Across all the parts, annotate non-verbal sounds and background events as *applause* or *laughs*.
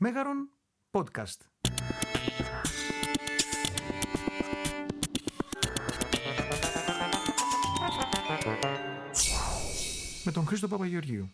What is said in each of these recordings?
Μέγαρον Podcast. Με τον Χρήστο Παπαγεωργίου.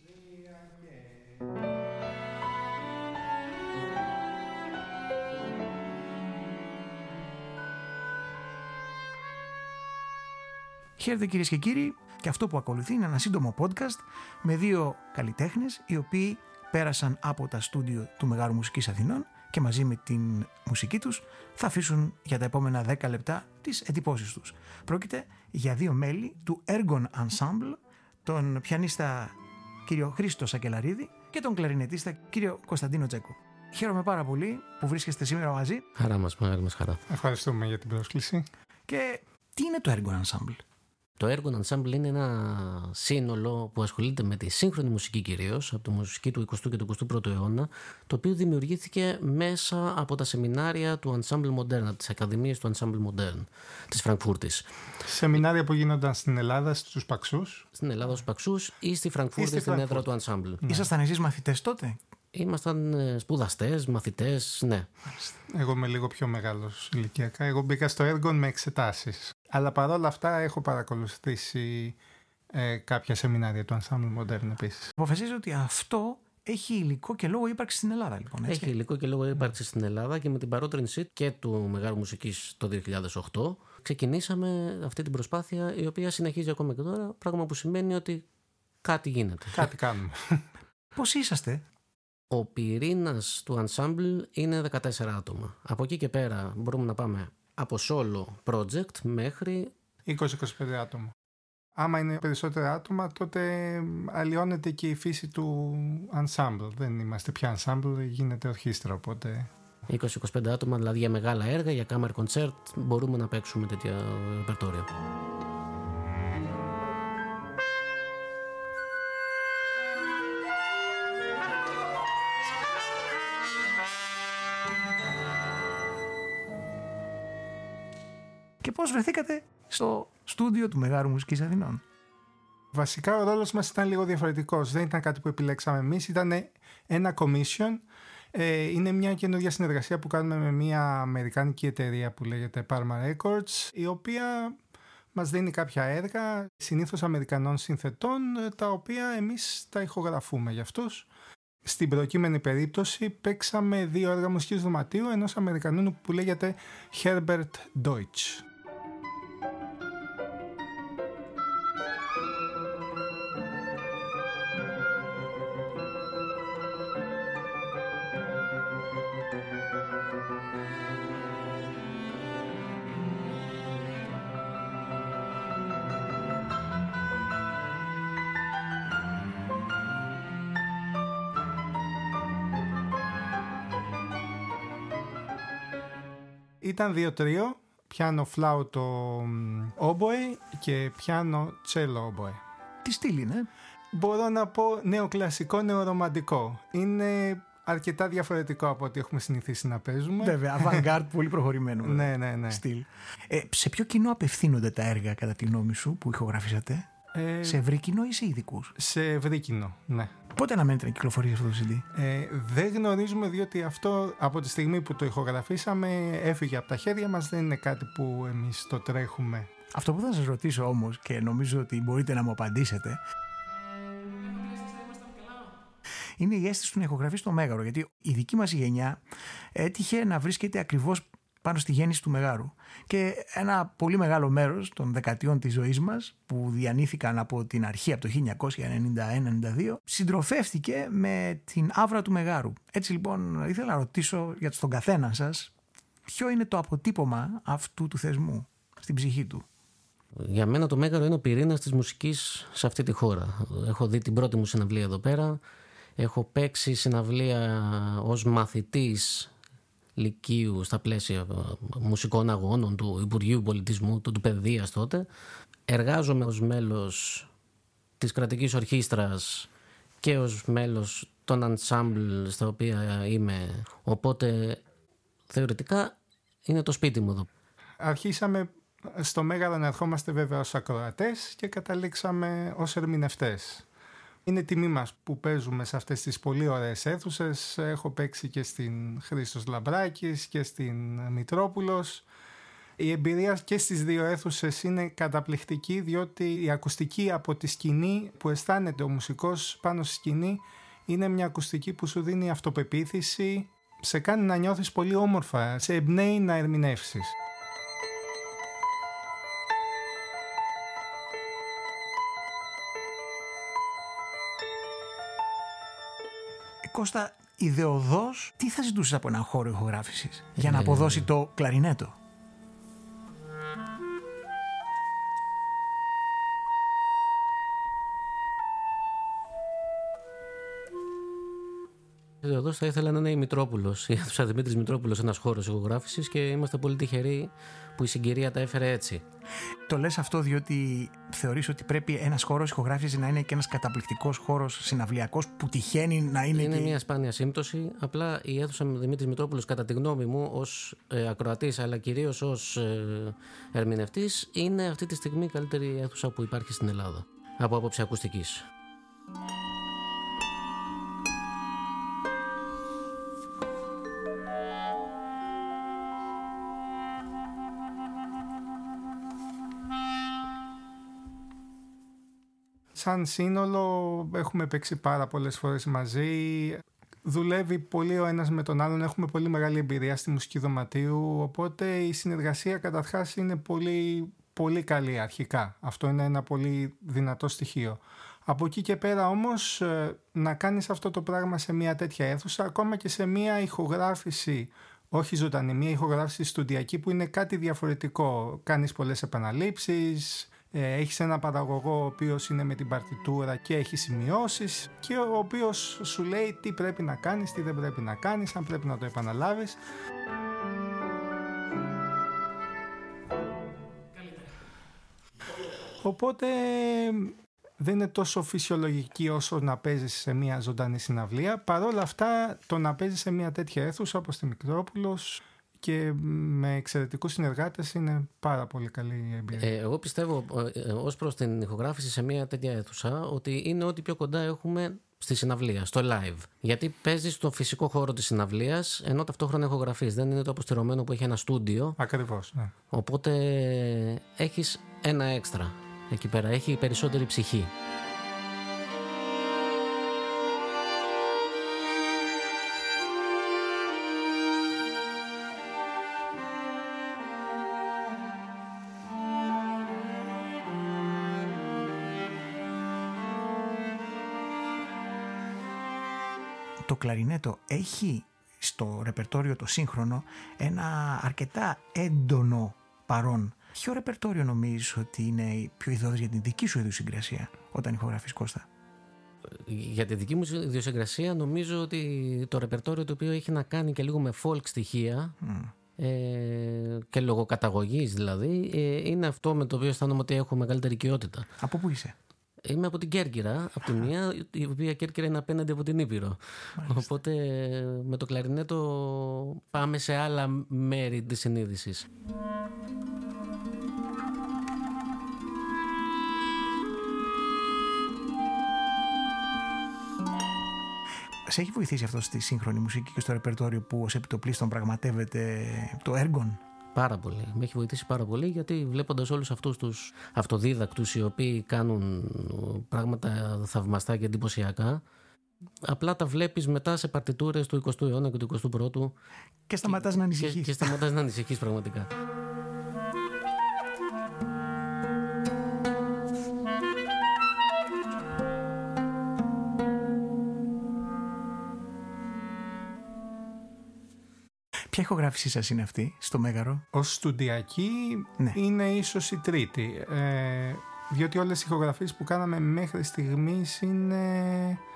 Χαίρετε κυρίες και κύριοι, και αυτό που ακολουθεί είναι ένα σύντομο podcast με δύο καλλιτέχνες οι οποίοι πέρασαν από τα στούντιο του Μεγάλου Μουσικής Αθηνών και μαζί με την μουσική τους θα αφήσουν για τα επόμενα 10 λεπτά τις εντυπώσεις τους. Πρόκειται για δύο μέλη του Ergon Ensemble, τον πιανίστα κύριο Χρήστο Σακελαρίδη και τον κλαρινετίστα κύριο Κωνσταντίνο Τσέκο. Χαίρομαι πάρα πολύ που βρίσκεστε σήμερα μαζί. Χαρά μας, μεγάλη μας χαρά. Ευχαριστούμε για την πρόσκληση. Και τι είναι το Ergon Ensemble? Το έργο Ensemble είναι ένα σύνολο που ασχολείται με τη σύγχρονη μουσική κυρίως, από τη μουσική του 20ου και του 21ου αιώνα, το οποίο δημιουργήθηκε μέσα από τα σεμινάρια του Ensemble Modern, από τις ακαδημίες του Ensemble Modern της Φραγκφούρτης. Σεμινάρια που γίνονταν στην Ελλάδα στους Παξούς; Στην Ελλάδα στους Παξούς ή στη Φραγκφούρτη, στην έδρα του Ensemble. Ναι. Ήσασταν εσείς μαθητές τότε; Ήμασταν ε, σπουδαστές, μαθητές, ναι. Εγώ είμαι λίγο πιο μεγάλος ηλικιακά. Εγώ μπήκα στο έργο με εξετάσεις. Αλλά παρόλα αυτά έχω παρακολουθήσει ε, κάποια σεμινάρια του Ensemble Modern επίσης. Αποφασίζω ότι αυτό έχει υλικό και λόγο ύπαρξης στην Ελλάδα, λοιπόν. Έτσι. Έχει υλικό και λόγο ύπαρξης στην Ελλάδα και με την παρότρινση και του Μεγάλου Μουσικής το 2008 ξεκινήσαμε αυτή την προσπάθεια η οποία συνεχίζει ακόμα και τώρα. Πράγμα που σημαίνει ότι κάτι γίνεται. Κάτι κάνουμε. *laughs* Πώς είσαστε, Ο πυρήνας του ensemble είναι 14 άτομα. Από εκεί και πέρα μπορούμε να πάμε από solo project μέχρι 20-25 άτομα. Άμα είναι περισσότερα άτομα, τότε αλλοιώνεται και η φύση του ensemble. Δεν είμαστε πια ensemble, γίνεται ορχήστρα, οπότε... 20-25 άτομα, δηλαδή για μεγάλα έργα, για κάμερ κοντσέρτ, μπορούμε να παίξουμε τέτοια ρεπερτόρια. Πώς βρεθήκατε στο στούντιο του Μεγάλου Μουσικής Αθηνών; Βασικά ο ρόλος μας ήταν λίγο διαφορετικός. Δεν ήταν κάτι που επιλέξαμε εμείς, ήταν ένα commission. Ε, είναι μια καινούργια συνεργασία που κάνουμε με μια αμερικάνικη εταιρεία που λέγεται Parma Records, η οποία μας δίνει κάποια έργα, συνήθως Αμερικανών συνθετών, τα οποία εμείς τα ηχογραφούμε για αυτούς. Στην προκείμενη περίπτωση παίξαμε δύο έργα μουσικής δωματίου ενός Αμερικανού που λέγεται Herbert Deutsch. Ήταν δύο-τρίο, πιάνο φλάουτο όμποε και πιάνο τσέλο όμποε. Τι στυλ είναι, Μπορώ να πω νεοκλασικό, νεορομαντικό. Είναι αρκετά διαφορετικό από ό,τι έχουμε συνηθίσει να παίζουμε. βέβαια, avant-garde πολύ προχωρημένο. Ναι, ναι, ναι. Στυλ. Ε, σε ποιο κοινό απευθύνονται τα έργα κατά τη γνώμη σου που ηχογραφήσατε, Ε, σε ευρύ κοινό ή σε ειδικούς; σε ευρύ κοινό, ναι. Πότε αναμένετε να κυκλοφορήσει αυτό το CD. Ε, δεν γνωρίζουμε διότι αυτό από τη στιγμή που το ηχογραφήσαμε έφυγε από τα χέρια μας, δεν είναι κάτι που εμείς το τρέχουμε. Αυτό που θα σας ρωτήσω όμως και νομίζω ότι μπορείτε να μου απαντήσετε είναι η αίσθηση του να ηχογραφείς στο Μέγαρο. Γιατί η δική μας γενιά έτυχε να βρίσκεται ακριβώς πάνω στη γέννηση του Μεγάρου. Και ένα πολύ μεγάλο μέρος των δεκατιών της ζωής μας που διανύθηκαν από την αρχή, από το 1991-92, συντροφεύτηκε με την άβρα του Μεγάρου. Έτσι λοιπόν ήθελα να ρωτήσω για τον καθένα σας ποιο είναι το αποτύπωμα αυτού του θεσμού στην ψυχή του; Για μένα το Μέγαρο είναι ο πυρήνας της μουσικής σε αυτή τη χώρα. Έχω δει την πρώτη μου συναυλία εδώ πέρα. Έχω παίξει συναυλία ως μαθητής Λυκείου στα πλαίσια ε, μουσικών αγώνων του Υπουργείου Πολιτισμού, του, του Παιδείας τότε. Εργάζομαι ως μέλος της κρατικής ορχήστρας και ως μέλος των ensemble στα οποία είμαι. Οπότε θεωρητικά είναι το σπίτι μου εδώ. Αρχίσαμε στο Μέγαρο να ερχόμαστε βέβαια ως ακροατές και καταλήξαμε ως ερμηνευτές. Είναι τιμή μας που παίζουμε σε αυτές τις πολύ ωραίες αίθουσες. Έχω παίξει και στην Χρήστος Λαμπράκης και στην Μητρόπουλος. Η εμπειρία και στις δύο αίθουσες είναι καταπληκτική διότι η ακουστική από τη σκηνή που αισθάνεται ο μουσικός πάνω στη σκηνή είναι μια ακουστική που σου δίνει αυτοπεποίθηση, σε κάνει να νιώθεις πολύ όμορφα, σε εμπνέει να ερμηνεύσεις. Κώστα, ιδεοδός, τι θα ζητούσες από ένα χώρο ηχογράφησης για να αποδώσει το κλαρινέτο; Εδώ θα ήθελα να είναι η Μητρόπουλος, η αίθουσα Δημήτρης Μητρόπουλος, ένας χώρος ηχογράφησης και είμαστε πολύ τυχεροί που η συγκυρία τα έφερε έτσι. Το λες αυτό διότι θεωρείς ότι πρέπει ένας χώρος ηχογράφησης να είναι και ένας καταπληκτικός χώρος συναυλιακός που τυχαίνει να είναι Είναι και... μια σπάνια σύμπτωση. Απλά η αίθουσα Δημήτρης Μητρόπουλος, κατά τη γνώμη μου, ως ε, ακροατής αλλά κυρίως ως ε, ερμηνευτής, είναι αυτή τη στιγμή η καλύτερη αίθουσα που υπάρχει στην Ελλάδα. Από άποψη ακουστικής. Σαν σύνολο έχουμε παίξει πάρα πολλές φορές μαζί. Δουλεύει πολύ ο ένας με τον άλλον, έχουμε πολύ μεγάλη εμπειρία στη μουσική δωματίου, οπότε η συνεργασία καταρχάς είναι πολύ, πολύ καλή αρχικά. Αυτό είναι ένα πολύ δυνατό στοιχείο. Από εκεί και πέρα όμως ε, να κάνεις αυτό το πράγμα σε μια τέτοια αίθουσα, ακόμα και σε μια ηχογράφηση όχι ζωντανή, μια ηχογράφηση στοντιακή που είναι κάτι διαφορετικό. Κάνεις πολλές επαναλήψεις, ε, έχεις ένα παραγωγό ο οποίος είναι με την παρτιτούρα και έχει σημειώσεις και ο οποίος σου λέει τι πρέπει να κάνεις, τι δεν πρέπει να κάνεις, αν πρέπει να το επαναλάβεις. Οπότε δεν είναι τόσο φυσιολογική όσο να παίζεις σε μια ζωντανή συναυλία. Παρ' όλα αυτά, το να παίζεις σε μια τέτοια αίθουσα όπως τη Μικρόπουλος και με εξαιρετικούς συνεργάτες είναι πάρα πολύ καλή η εμπειρία. Ε, εγώ πιστεύω ε, ως προς την ηχογράφηση σε μια τέτοια αίθουσα ότι είναι ό,τι πιο κοντά έχουμε στη συναυλία, στο live. Γιατί παίζει στο φυσικό χώρο της συναυλίας, ενώ ταυτόχρονα ηχογραφείς. Δεν είναι το αποστηρωμένο που έχει ένα στούντιο. Ακριβώς. Ναι. Οπότε έχεις ένα έξτρα εκεί πέρα. Έχει περισσότερη ψυχή. Το κλαρινέτο έχει στο ρεπερτόριο το σύγχρονο ένα αρκετά έντονο παρόν. Ποιο ρεπερτόριο νομίζεις ότι είναι πιο ιδεώδες για την δική σου ιδιοσυγκρασία όταν ηχογραφείς Κώστα; Για τη δική μου ιδιοσυγκρασία νομίζω ότι το ρεπερτόριο το οποίο έχει να κάνει και λίγο με folk στοιχεία ε, και λογοκαταγωγής δηλαδή ε, είναι αυτό με το οποίο αισθάνομαι ότι έχω μεγαλύτερη οικειότητα. Από πού είσαι; Είμαι από την Κέρκυρα, από τη μία, η οποία Κέρκυρα είναι απέναντι από την Ήπειρο. Οπότε με το κλαρινέτο πάμε σε άλλα μέρη της συνείδησης. Σε έχει βοηθήσει αυτό στη σύγχρονη μουσική και στο ρεπερτόριο που ως επιτοπλίστων πραγματεύεται το έργον; Πάρα πολύ. Με έχει βοηθήσει πάρα πολύ γιατί βλέποντας όλους αυτούς τους αυτοδίδακτους οι οποίοι κάνουν πράγματα θαυμαστά και εντυπωσιακά απλά τα βλέπεις μετά σε παρτιτούρες του 20ου αιώνα και του 21ου Και σταματάς να ανησυχείς. και, και σταματάς να ανησυχείς πραγματικά. Ποια ηχογράφησή σας είναι αυτή στο Μέγαρο; Ως στουντιακή Ναι. είναι ίσως η τρίτη. Ε, διότι όλες οι ηχογραφίες που κάναμε μέχρι στιγμής είναι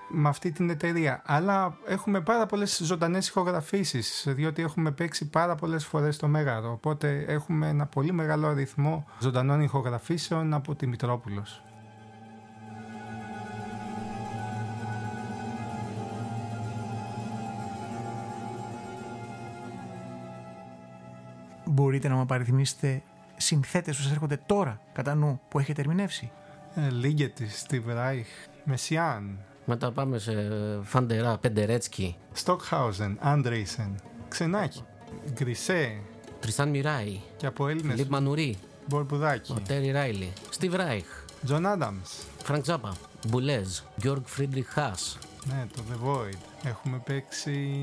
με αυτή την εταιρεία. Αλλά έχουμε πάρα πολλές ζωντανές ηχογραφήσεις, διότι έχουμε παίξει πάρα πολλές φορές στο Μέγαρο. Οπότε έχουμε ένα πολύ μεγάλο αριθμό ζωντανών ηχογραφήσεων από τη Μητρόπουλος. Μπορείτε να μου απαριθμήσετε συνθέτες που σας έρχονται τώρα κατά νου που έχετε ερμηνεύσει; Ε, Λίγκετι, Steve Reich, Μεσιάν, Μετά πάμε σε Φαν ντερ Άα, Πεντερέτσκι, Στοκχάουζεν, Άντρισεν, Ξενάκη, Γκρισέ. Τριστάν Μιράι, και από Έλληνες Φιλίπ Μανουρί, Μπορμπουδάκη, ο Τέρι Ράιλι, Στιβ Ράιχ, Τζον Άνταμς, Φρανκ Ζάπα, Μπουλέζ, Γιώργ Φρίντριχ Χάς, ναι, το The Void. Έχουμε παίξει...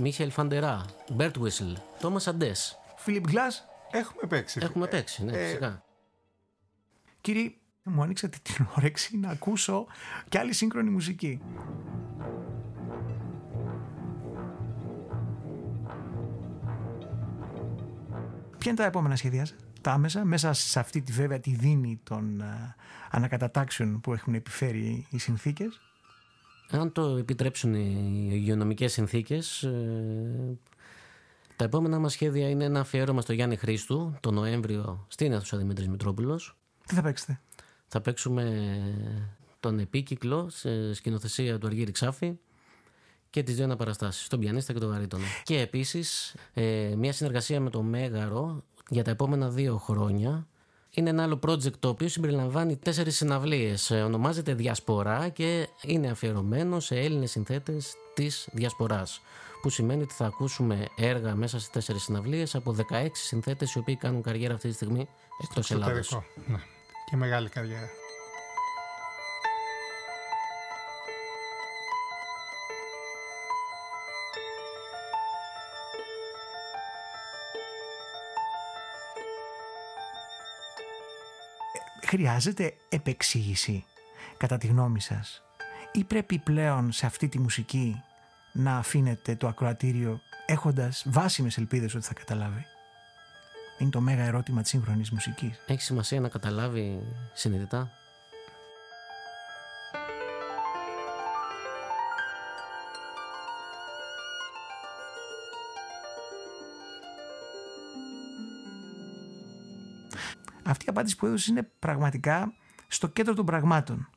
Μίχελ Φαν ντερ Άα, Μπέρτουισλ, Τόμας Αντές. Φίλιπ Γκλάς, Έχουμε παίξει. Έχουμε παίξει, ναι, ε, φυσικά. κύριε, μου ανοίξατε την όρεξη να ακούσω και άλλη σύγχρονη μουσική. Ποια είναι τα επόμενα σχέδια σας, τα άμεσα, μέσα σε αυτή τη βέβαια τη δίνη των ε, ανακατατάξεων που έχουν επιφέρει οι συνθήκες; Αν το επιτρέψουν οι υγειονομικές συνθήκες, ε, τα επόμενα μας σχέδια είναι ένα αφιέρωμα στο Γιάννη Χρήστου, το Νοέμβριο στην αίθουσα Δημήτρης Μητρόπουλος. Τι θα παίξετε; Θα παίξουμε τον επίκυκλο σε σκηνοθεσία του Αργύρη Ξάφη και τις δύο αναπαραστάσεις, τον πιανίστα και τον βαρύτονο. Και επίσης ε, μια συνεργασία με το Μέγαρο για τα επόμενα δύο χρόνια. Είναι ένα άλλο project το οποίο συμπεριλαμβάνει τέσσερις συναυλίες. Ε, Ονομάζεται Διασπορά και είναι αφιερωμένο σε Έλληνες συνθέτες της Διασποράς. Που σημαίνει ότι θα ακούσουμε έργα μέσα σε τέσσερις συναυλίες από 16 συνθέτες οι οποίοι κάνουν καριέρα αυτή τη στιγμή εκτός Ελλάδος. Εξωτερικό. Ναι. Και μεγάλη καριέρα. χρειάζεται επεξήγηση κατά τη γνώμη σας ή πρέπει πλέον σε αυτή τη μουσική να αφήνετε το ακροατήριο έχοντας βάσιμες ελπίδες ότι θα καταλάβει. Είναι το μέγα ερώτημα της σύγχρονης μουσικής. Έχει σημασία να καταλάβει συνειδητά; Αυτή η απάντηση που έδωσε είναι πραγματικά στο κέντρο των πραγμάτων.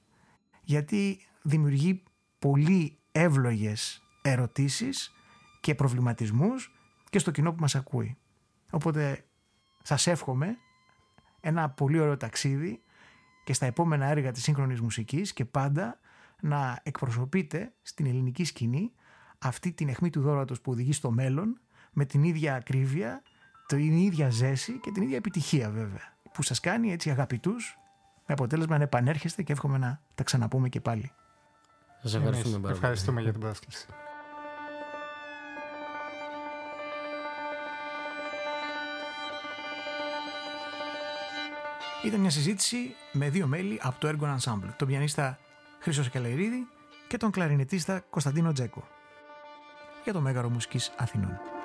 Γιατί δημιουργεί πολύ εύλογες ερωτήσεις και προβληματισμούς και στο κοινό που μας ακούει. Οπότε σας εύχομαι ένα πολύ ωραίο ταξίδι και στα επόμενα έργα της σύγχρονης μουσικής και πάντα να εκπροσωπείτε στην ελληνική σκηνή αυτή την αιχμή του δώρατος που οδηγεί στο μέλλον με την ίδια ακρίβεια, την ίδια ζέση και την ίδια επιτυχία βέβαια που σας κάνει έτσι αγαπητούς με αποτέλεσμα να επανέρχεστε και εύχομαι να τα ξαναπούμε και πάλι. Σας ευχαριστούμε Εμείς πάρα πολύ. ευχαριστούμε για την πρόσκληση. Ήταν μια συζήτηση με δύο μέλη από το Ergon Ensemble, τον πιανίστα Χρυσό Σακελαϊρίδη και τον κλαρινετίστα Κωνσταντίνο Τζέκο για το Μέγαρο Μουσικής Αθηνών.